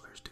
bachelor's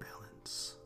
balance.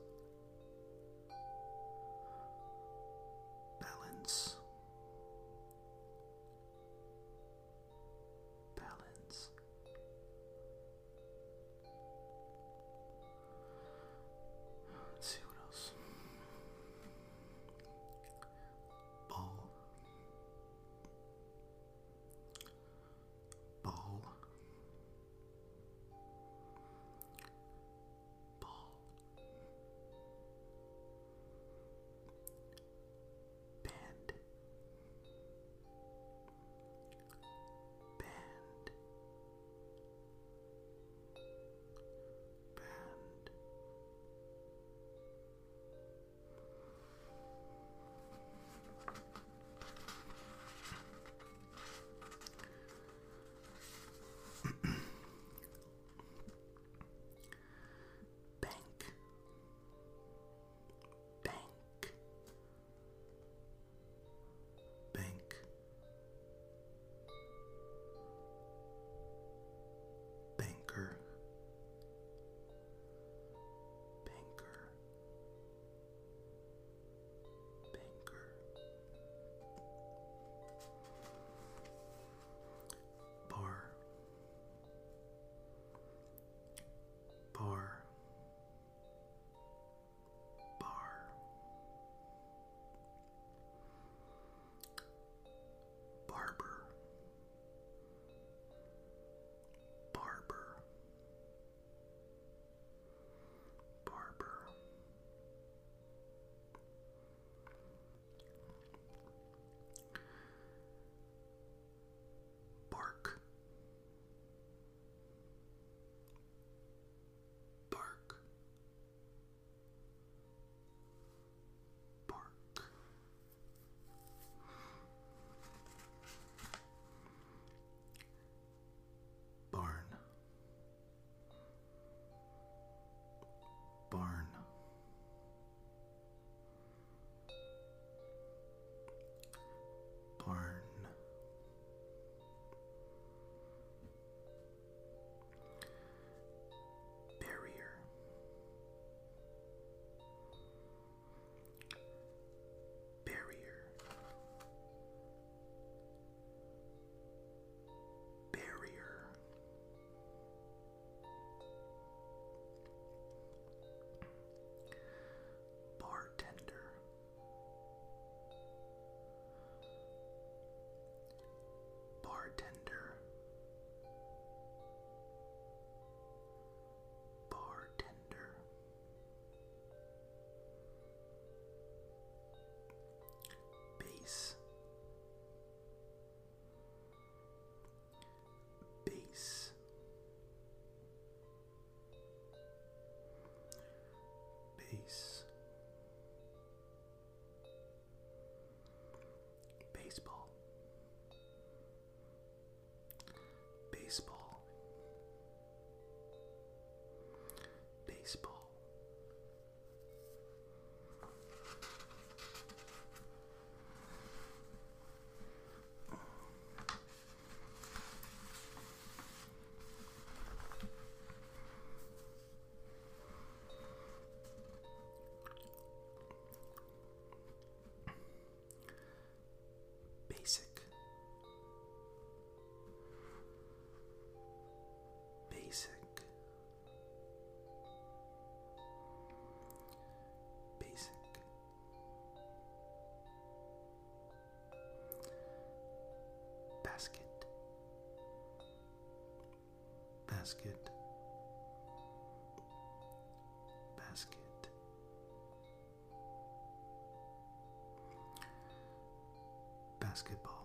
Baseball, Basket. Basket. Basketball.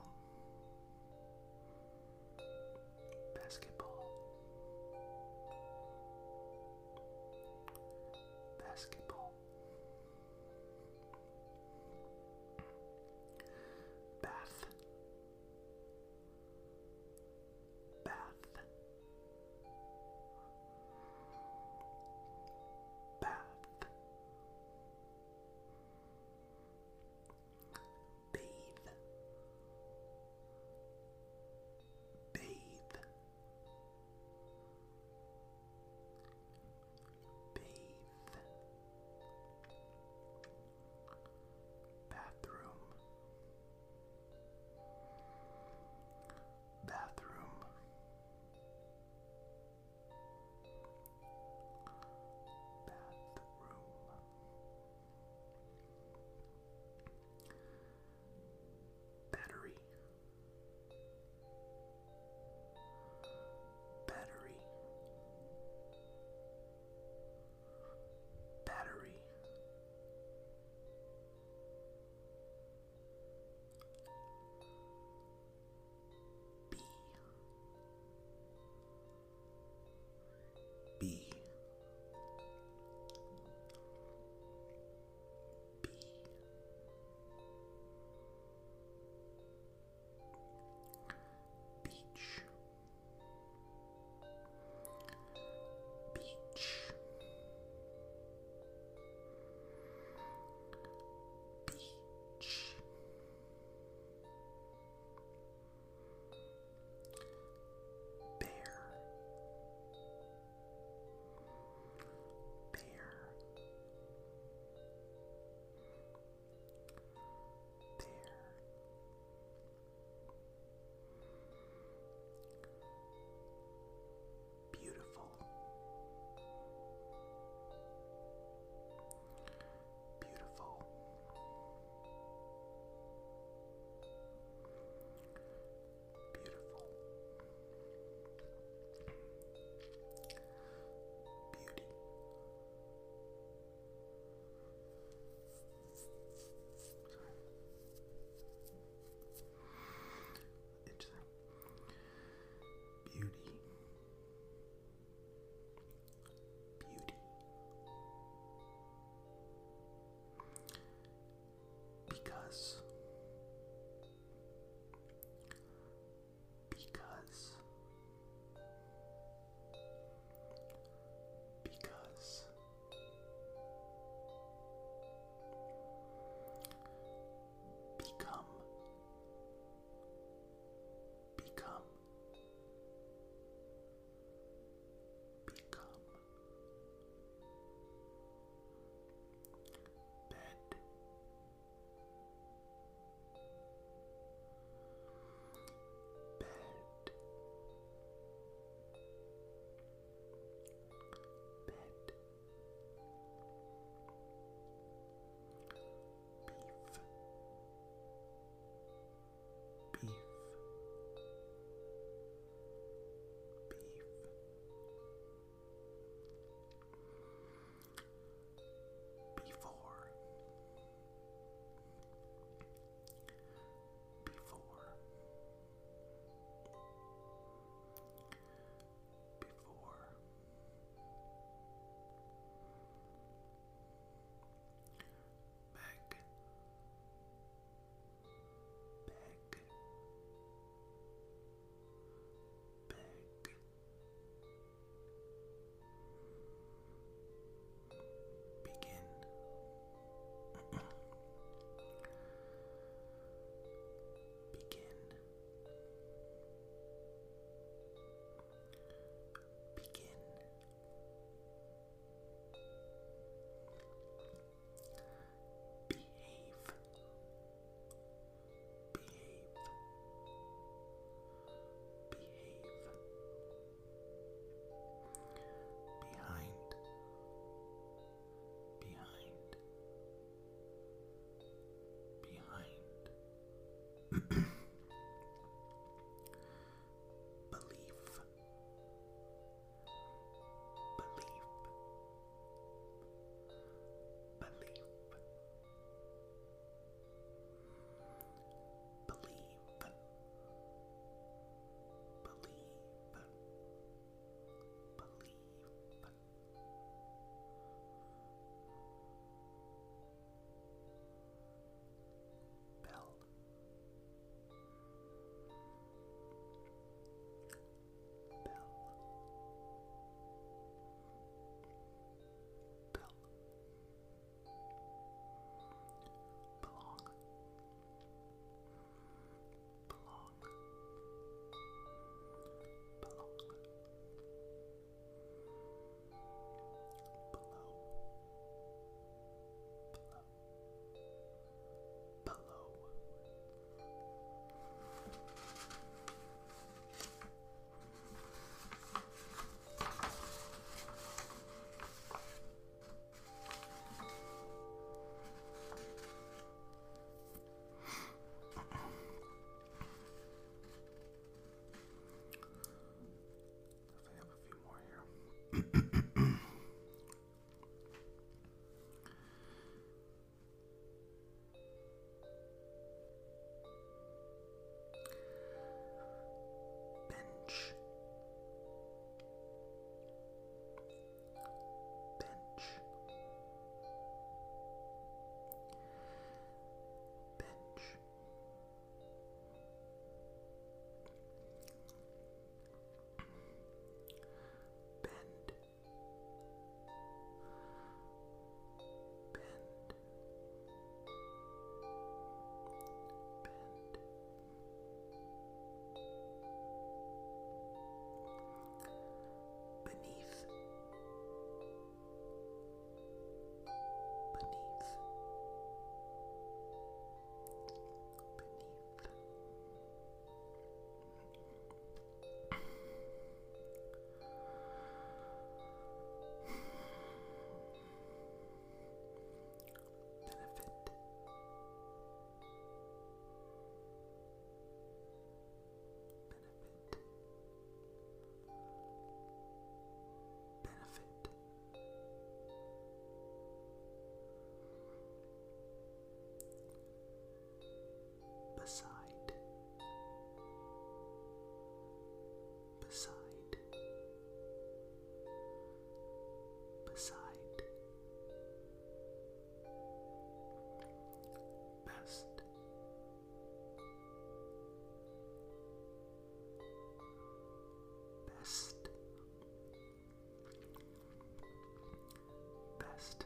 best.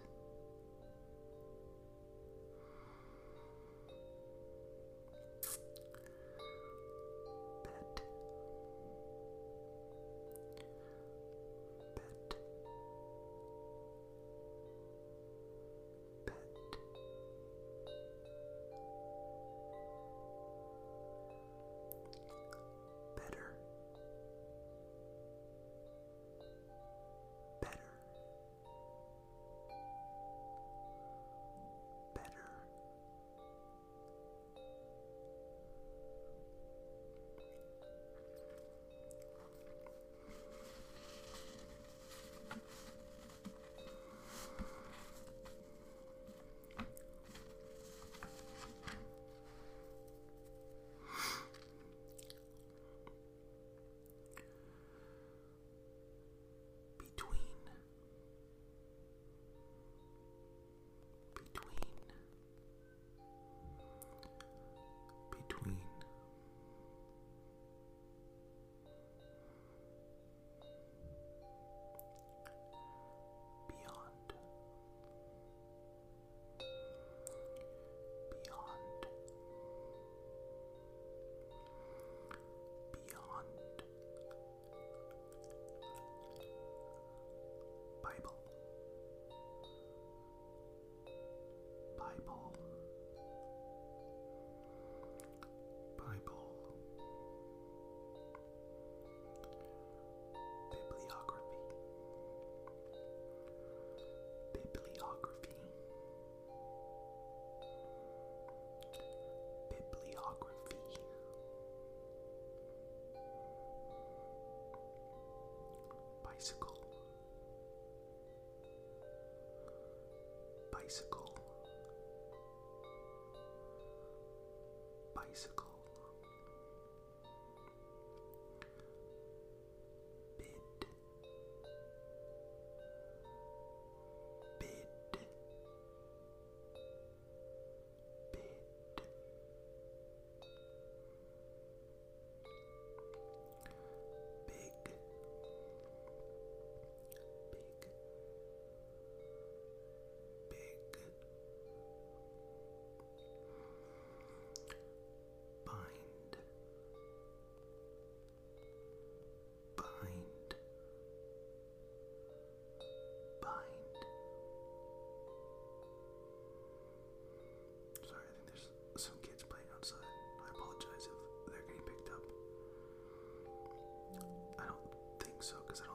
Bible. Bible. Bibliography. Bibliography. Bibliography. Bicycle. Bicycle. think so because I